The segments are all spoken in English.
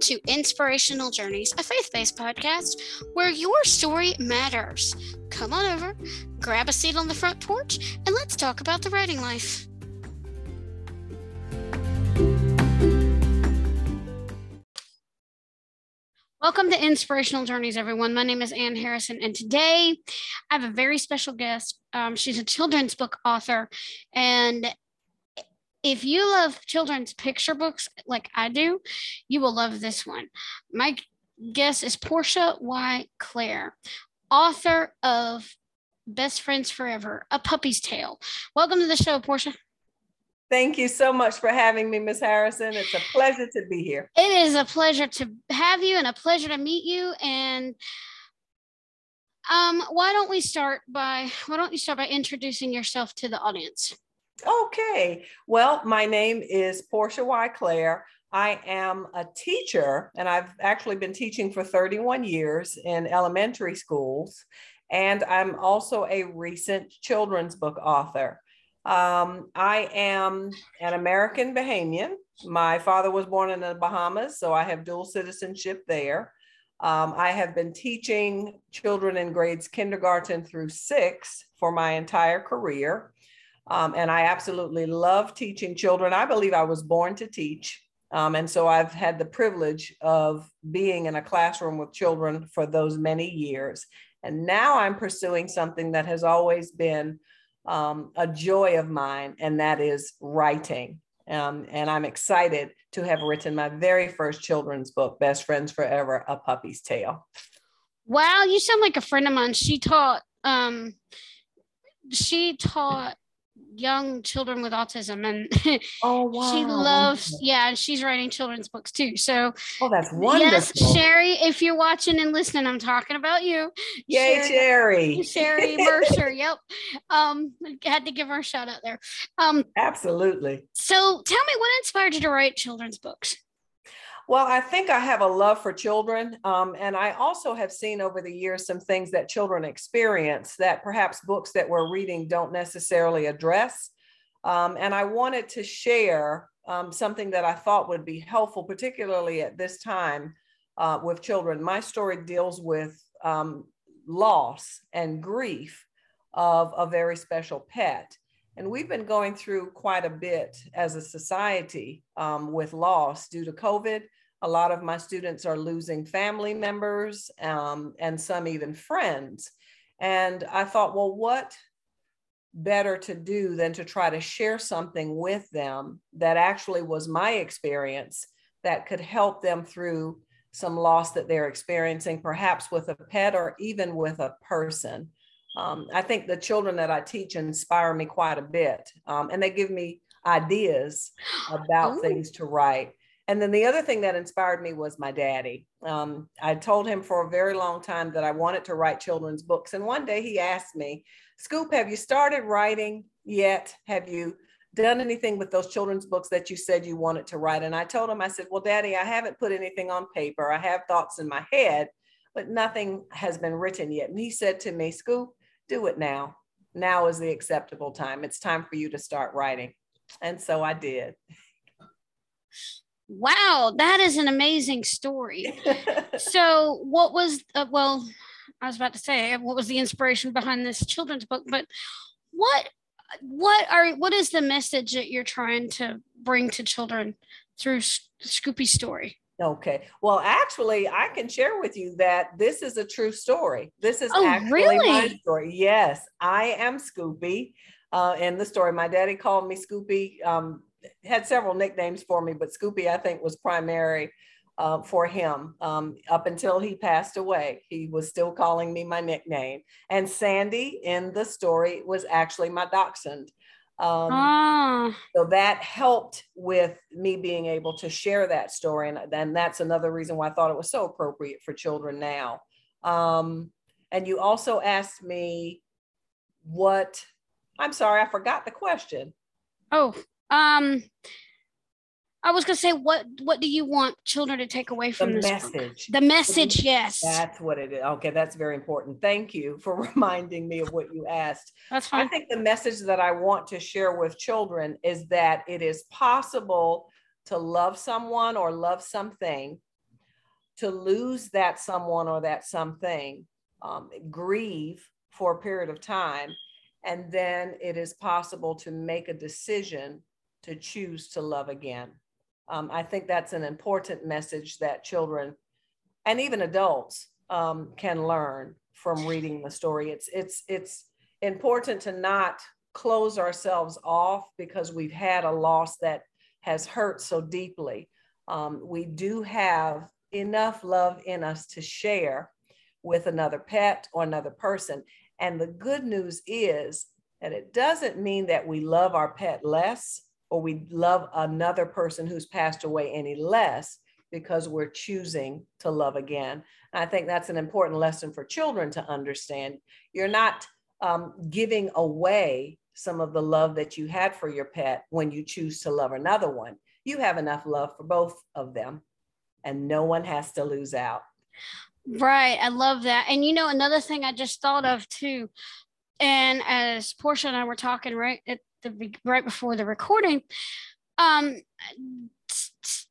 to Inspirational Journeys, a faith based podcast where your story matters. Come on over, grab a seat on the front porch, and let's talk about the writing life. Welcome to Inspirational Journeys, everyone. My name is Ann Harrison, and today I have a very special guest. Um, she's a children's book author, and if you love children's picture books like I do, you will love this one. My guest is Portia Y. Claire, author of Best Friends Forever, A Puppy's Tale. Welcome to the show, Portia. Thank you so much for having me, Miss Harrison. It's a pleasure to be here. It is a pleasure to have you and a pleasure to meet you. And um, why don't we start by why don't you start by introducing yourself to the audience? Okay. Well, my name is Portia Y. Claire. I am a teacher, and I've actually been teaching for 31 years in elementary schools. And I'm also a recent children's book author. Um, I am an American Bahamian. My father was born in the Bahamas, so I have dual citizenship there. Um, I have been teaching children in grades kindergarten through six for my entire career. Um, and I absolutely love teaching children. I believe I was born to teach. Um, and so I've had the privilege of being in a classroom with children for those many years. And now I'm pursuing something that has always been um, a joy of mine, and that is writing. Um, and I'm excited to have written my very first children's book, Best Friends Forever A Puppy's Tale. Wow, you sound like a friend of mine. She taught um she taught young children with autism and oh wow. she loves yeah and she's writing children's books too. So oh that's wonderful. Yes sherry if you're watching and listening i'm talking about you. Yay sherry. Sherry mercer yep. Um had to give her a shout out there. Um absolutely. so tell me what inspired you to write children's books well, I think I have a love for children. Um, and I also have seen over the years some things that children experience that perhaps books that we're reading don't necessarily address. Um, and I wanted to share um, something that I thought would be helpful, particularly at this time uh, with children. My story deals with um, loss and grief of a very special pet. And we've been going through quite a bit as a society um, with loss due to COVID a lot of my students are losing family members um, and some even friends. And I thought, well, what better to do than to try to share something with them that actually was my experience that could help them through some loss that they're experiencing, perhaps with a pet or even with a person. Um, I think the children that I teach inspire me quite a bit, um, and they give me ideas about Ooh. things to write. And then the other thing that inspired me was my daddy. Um, I told him for a very long time that I wanted to write children's books. And one day he asked me, Scoop, have you started writing yet? Have you done anything with those children's books that you said you wanted to write? And I told him, I said, Well, daddy, I haven't put anything on paper. I have thoughts in my head, but nothing has been written yet. And he said to me, Scoop, do it now. Now is the acceptable time. It's time for you to start writing. And so I did. Wow, that is an amazing story. so, what was, uh, well, I was about to say, what was the inspiration behind this children's book, but what what are what is the message that you're trying to bring to children through Scoopy's story? Okay. Well, actually, I can share with you that this is a true story. This is oh, actually really? my story. Yes, I am Scoopy. Uh, in the story, my daddy called me Scoopy um, had several nicknames for me, but Scoopy, I think, was primary uh, for him um, up until he passed away. He was still calling me my nickname. And Sandy in the story was actually my dachshund. Um, ah. So that helped with me being able to share that story. And then that's another reason why I thought it was so appropriate for children now. Um, and you also asked me what, I'm sorry, I forgot the question. Oh, um, I was gonna say, what what do you want children to take away from the this message? Book? The message, yes. That's what it is. Okay, that's very important. Thank you for reminding me of what you asked. That's fine. I think the message that I want to share with children is that it is possible to love someone or love something to lose that someone or that something, um, grieve for a period of time, and then it is possible to make a decision to choose to love again. Um, I think that's an important message that children and even adults um, can learn from reading the story. It's it's it's important to not close ourselves off because we've had a loss that has hurt so deeply. Um, we do have enough love in us to share with another pet or another person. And the good news is that it doesn't mean that we love our pet less or we love another person who's passed away any less because we're choosing to love again. And I think that's an important lesson for children to understand. You're not um, giving away some of the love that you had for your pet when you choose to love another one. You have enough love for both of them, and no one has to lose out. Right. I love that. And you know, another thing I just thought of too, and as Portia and I were talking right at the right before the recording, um,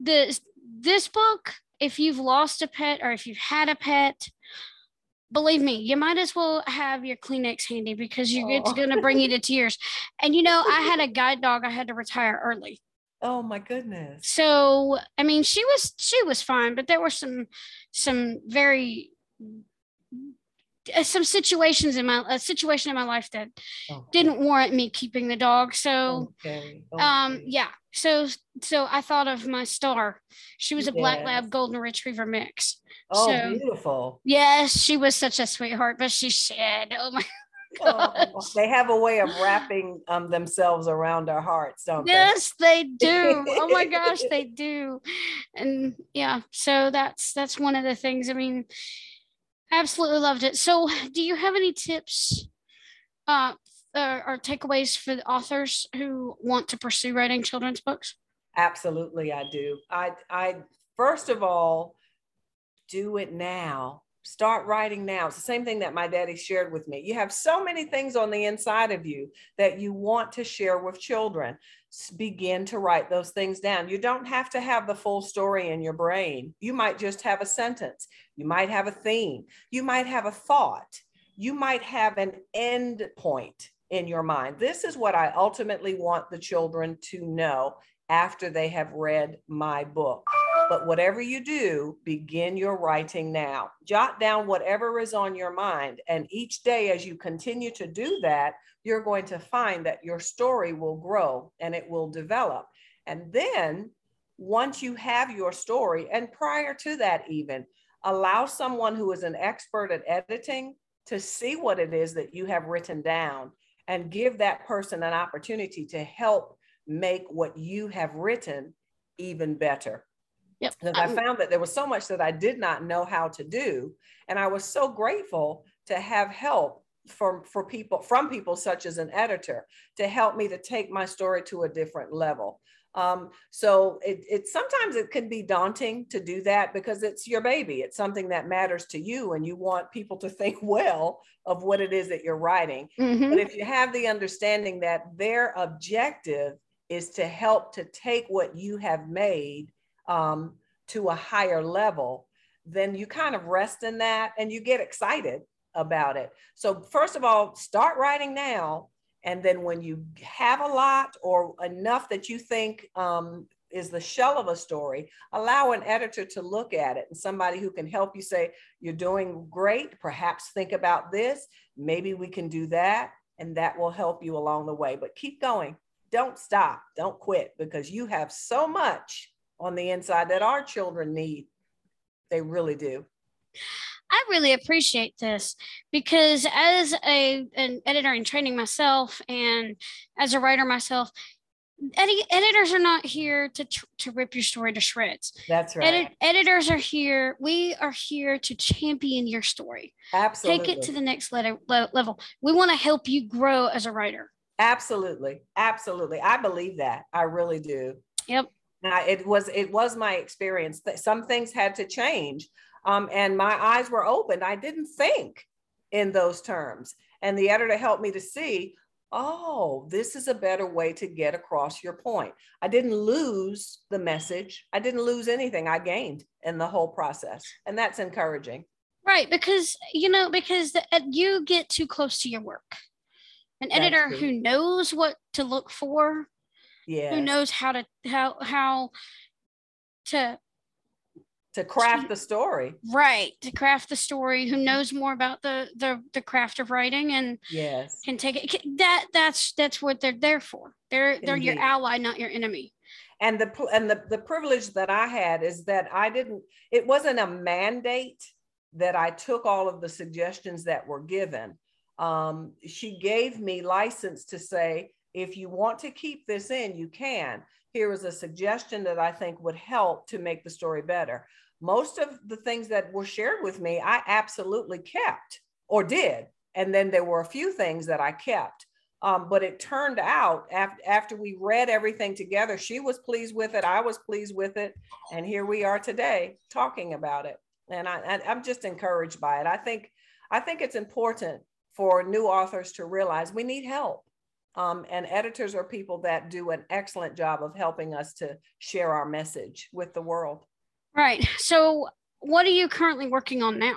the this book, if you've lost a pet or if you've had a pet, believe me, you might as well have your Kleenex handy because you, oh. it's going to bring you to tears. And you know, I had a guide dog I had to retire early. Oh my goodness. So, I mean, she was she was fine, but there were some some very some situations in my a situation in my life that okay. didn't warrant me keeping the dog. So, okay. Okay. um, yeah. So, so I thought of my star. She was a yes. black lab golden retriever mix. Oh, so, beautiful. Yes, she was such a sweetheart, but she shed. Oh my Oh, they have a way of wrapping um, themselves around our hearts, don't yes, they? Yes, they do. oh my gosh, they do. And yeah, so that's that's one of the things. I mean, absolutely loved it. So, do you have any tips uh, uh, or takeaways for the authors who want to pursue writing children's books? Absolutely, I do. I, I first of all, do it now. Start writing now. It's the same thing that my daddy shared with me. You have so many things on the inside of you that you want to share with children. Begin to write those things down. You don't have to have the full story in your brain. You might just have a sentence. You might have a theme. You might have a thought. You might have an end point in your mind. This is what I ultimately want the children to know after they have read my book. But whatever you do, begin your writing now. Jot down whatever is on your mind. And each day, as you continue to do that, you're going to find that your story will grow and it will develop. And then, once you have your story, and prior to that, even allow someone who is an expert at editing to see what it is that you have written down and give that person an opportunity to help make what you have written even better. Yep. Because I found that there was so much that I did not know how to do. And I was so grateful to have help from for people from people such as an editor to help me to take my story to a different level. Um, so it, it sometimes it can be daunting to do that because it's your baby. It's something that matters to you, and you want people to think well of what it is that you're writing. Mm-hmm. But if you have the understanding that their objective is to help to take what you have made um, to a higher level, then you kind of rest in that and you get excited about it. So, first of all, start writing now. And then when you have a lot or enough that you think um, is the shell of a story, allow an editor to look at it and somebody who can help you say, You're doing great. Perhaps think about this. Maybe we can do that. And that will help you along the way. But keep going. Don't stop. Don't quit because you have so much on the inside that our children need. They really do. I really appreciate this because as a an editor in training myself and as a writer myself, edi- editors are not here to to rip your story to shreds. That's right. Edi- editors are here. We are here to champion your story. Absolutely. Take it to the next letter, level. We want to help you grow as a writer. Absolutely. Absolutely. I believe that. I really do. Yep. Now, it was it was my experience that some things had to change, um, and my eyes were opened. I didn't think in those terms, and the editor helped me to see. oh, this is a better way to get across your point. I didn't lose the message. I didn't lose anything. I gained in the whole process. And that's encouraging. Right. Because, you know, because the, you get too close to your work. An editor who knows what to look for, yeah, who knows how to, how, how to to craft the story. Right to craft the story. Who knows more about the the, the craft of writing and yes. can take it. That that's that's what they're there for. They're they're Indeed. your ally not your enemy. And the and the, the privilege that i had is that i didn't it wasn't a mandate that i took all of the suggestions that were given. Um, she gave me license to say if you want to keep this in you can here is a suggestion that i think would help to make the story better most of the things that were shared with me, I absolutely kept or did. And then there were a few things that I kept. Um, but it turned out after, after we read everything together, she was pleased with it. I was pleased with it. And here we are today talking about it. And I, I'm just encouraged by it. I think, I think it's important for new authors to realize we need help. Um, and editors are people that do an excellent job of helping us to share our message with the world. Right. So, what are you currently working on now?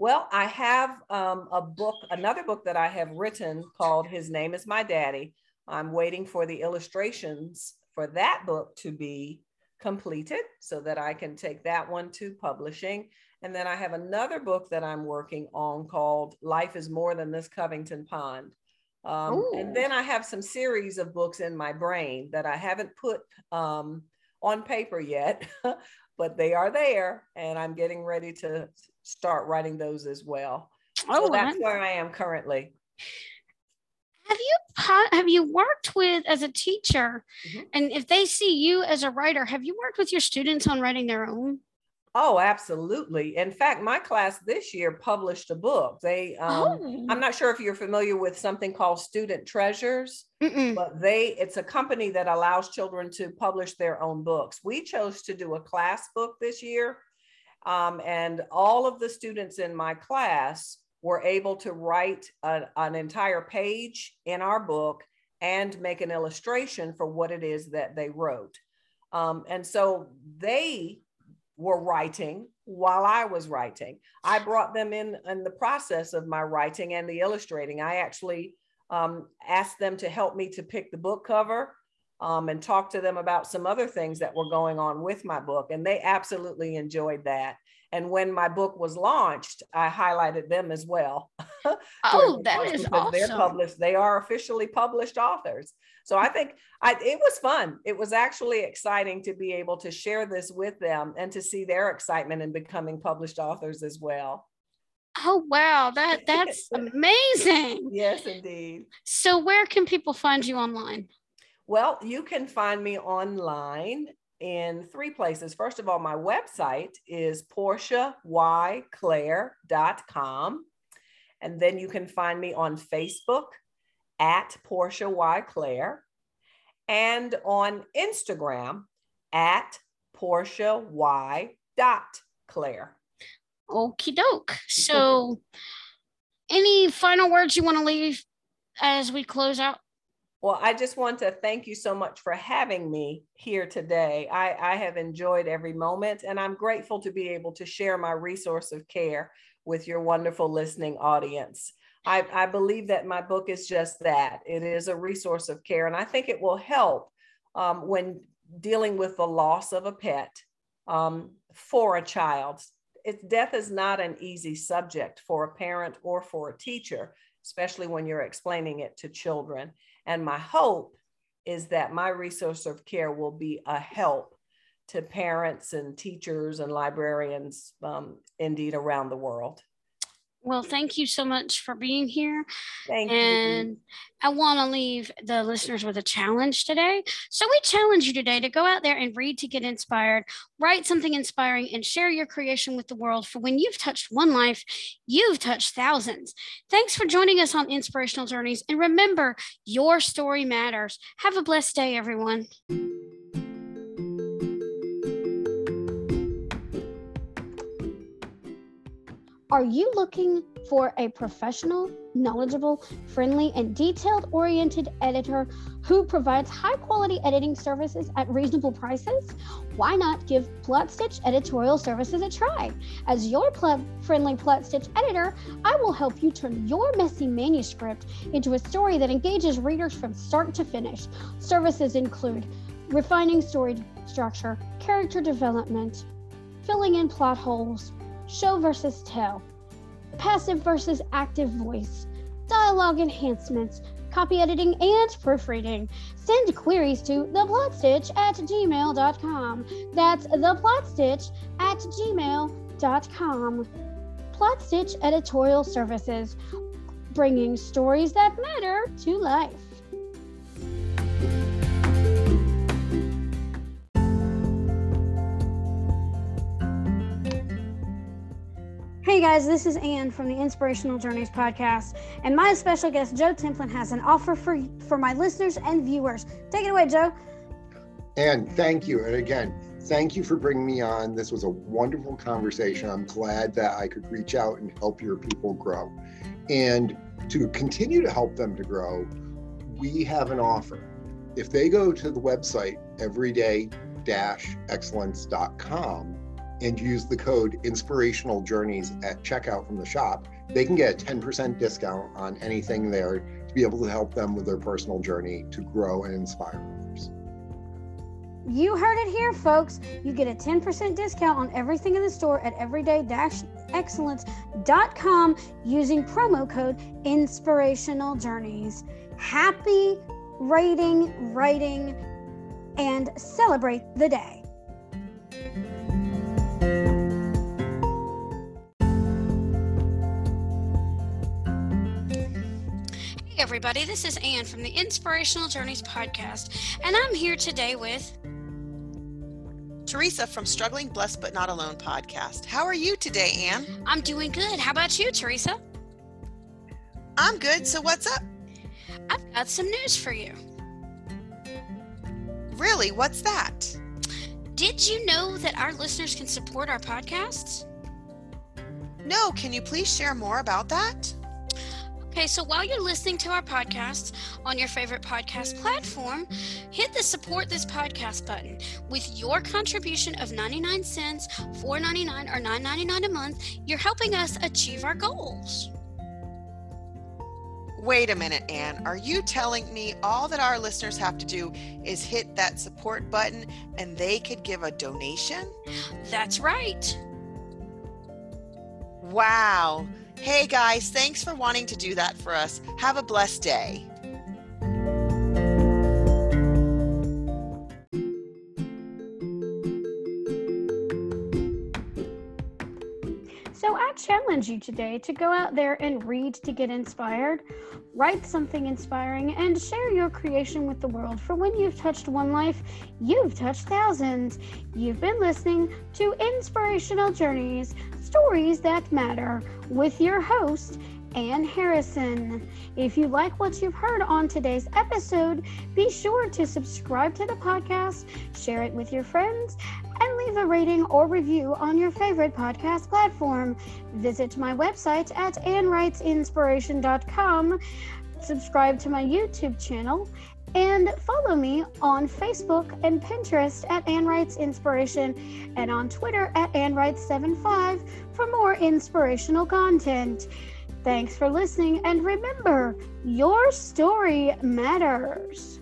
Well, I have um, a book, another book that I have written called His Name is My Daddy. I'm waiting for the illustrations for that book to be completed so that I can take that one to publishing. And then I have another book that I'm working on called Life is More Than This Covington Pond. Um, and then I have some series of books in my brain that I haven't put um, on paper yet, but they are there and I'm getting ready to start writing those as well. Oh, so that's where I am currently. Have you have you worked with as a teacher mm-hmm. and if they see you as a writer, have you worked with your students on writing their own? Oh, absolutely. In fact, my class this year published a book. They, um, oh. I'm not sure if you're familiar with something called Student Treasures, Mm-mm. but they, it's a company that allows children to publish their own books. We chose to do a class book this year. Um, and all of the students in my class were able to write a, an entire page in our book and make an illustration for what it is that they wrote. Um, and so they were writing while I was writing. I brought them in in the process of my writing and the illustrating. I actually um, asked them to help me to pick the book cover um, and talk to them about some other things that were going on with my book. And they absolutely enjoyed that. And when my book was launched, I highlighted them as well. oh, that is awesome. They're published. They are officially published authors. So I think I, it was fun. It was actually exciting to be able to share this with them and to see their excitement in becoming published authors as well. Oh wow, that that's amazing. yes, indeed. So where can people find you online? Well, you can find me online in three places. First of all, my website is portiayclaire.com. And then you can find me on Facebook at Portia Y. Claire and on Instagram at Portia Y. Dot Claire. Okie doke. So, any final words you want to leave as we close out? Well, I just want to thank you so much for having me here today. I, I have enjoyed every moment, and I'm grateful to be able to share my resource of care with your wonderful listening audience. I, I believe that my book is just that it is a resource of care, and I think it will help um, when dealing with the loss of a pet um, for a child. It, death is not an easy subject for a parent or for a teacher, especially when you're explaining it to children. And my hope is that my resource of care will be a help to parents and teachers and librarians, um, indeed, around the world. Well, thank you so much for being here. Thank and you. I want to leave the listeners with a challenge today. So, we challenge you today to go out there and read to get inspired, write something inspiring, and share your creation with the world. For when you've touched one life, you've touched thousands. Thanks for joining us on Inspirational Journeys. And remember, your story matters. Have a blessed day, everyone. Are you looking for a professional, knowledgeable, friendly, and detailed oriented editor who provides high quality editing services at reasonable prices? Why not give Plot Stitch Editorial Services a try? As your pl- friendly Plot Stitch editor, I will help you turn your messy manuscript into a story that engages readers from start to finish. Services include refining story structure, character development, filling in plot holes show versus tell, passive versus active voice, dialogue enhancements, copy editing, and proofreading. Send queries to theplotsstitch at gmail.com. That's theplotsstitch at gmail.com. Plot Stitch Editorial Services, bringing stories that matter to life. Hey guys, this is Anne from the Inspirational Journeys podcast, and my special guest Joe Templin has an offer for for my listeners and viewers. Take it away, Joe. And thank you. And again, thank you for bringing me on. This was a wonderful conversation. I'm glad that I could reach out and help your people grow. And to continue to help them to grow, we have an offer. If they go to the website everyday-excellence.com and use the code inspirational journeys at checkout from the shop, they can get a 10% discount on anything there to be able to help them with their personal journey to grow and inspire others. You heard it here, folks. You get a 10% discount on everything in the store at everyday-excellence.com using promo code inspirational journeys. Happy rating, writing, and celebrate the day. Everybody. This is Anne from the Inspirational Journeys podcast, and I'm here today with Teresa from Struggling Blessed But Not Alone podcast. How are you today, Anne? I'm doing good. How about you, Teresa? I'm good. So, what's up? I've got some news for you. Really? What's that? Did you know that our listeners can support our podcasts? No. Can you please share more about that? Okay, so while you're listening to our podcast on your favorite podcast platform, hit the support this podcast button. With your contribution of 99 cents, 4.99 or 9.99 a month, you're helping us achieve our goals. Wait a minute, Anne. Are you telling me all that our listeners have to do is hit that support button and they could give a donation? That's right. Wow. Hey guys, thanks for wanting to do that for us. Have a blessed day. Challenge you today to go out there and read to get inspired, write something inspiring, and share your creation with the world. For when you've touched one life, you've touched thousands. You've been listening to Inspirational Journeys Stories That Matter with your host, Anne Harrison. If you like what you've heard on today's episode, be sure to subscribe to the podcast, share it with your friends, and leave a rating or review on your favorite podcast platform. Visit my website at annewritesinspiration.com, subscribe to my YouTube channel, and follow me on Facebook and Pinterest at Ann Writes Inspiration and on Twitter at Ann Writes75 for more inspirational content. Thanks for listening, and remember, your story matters.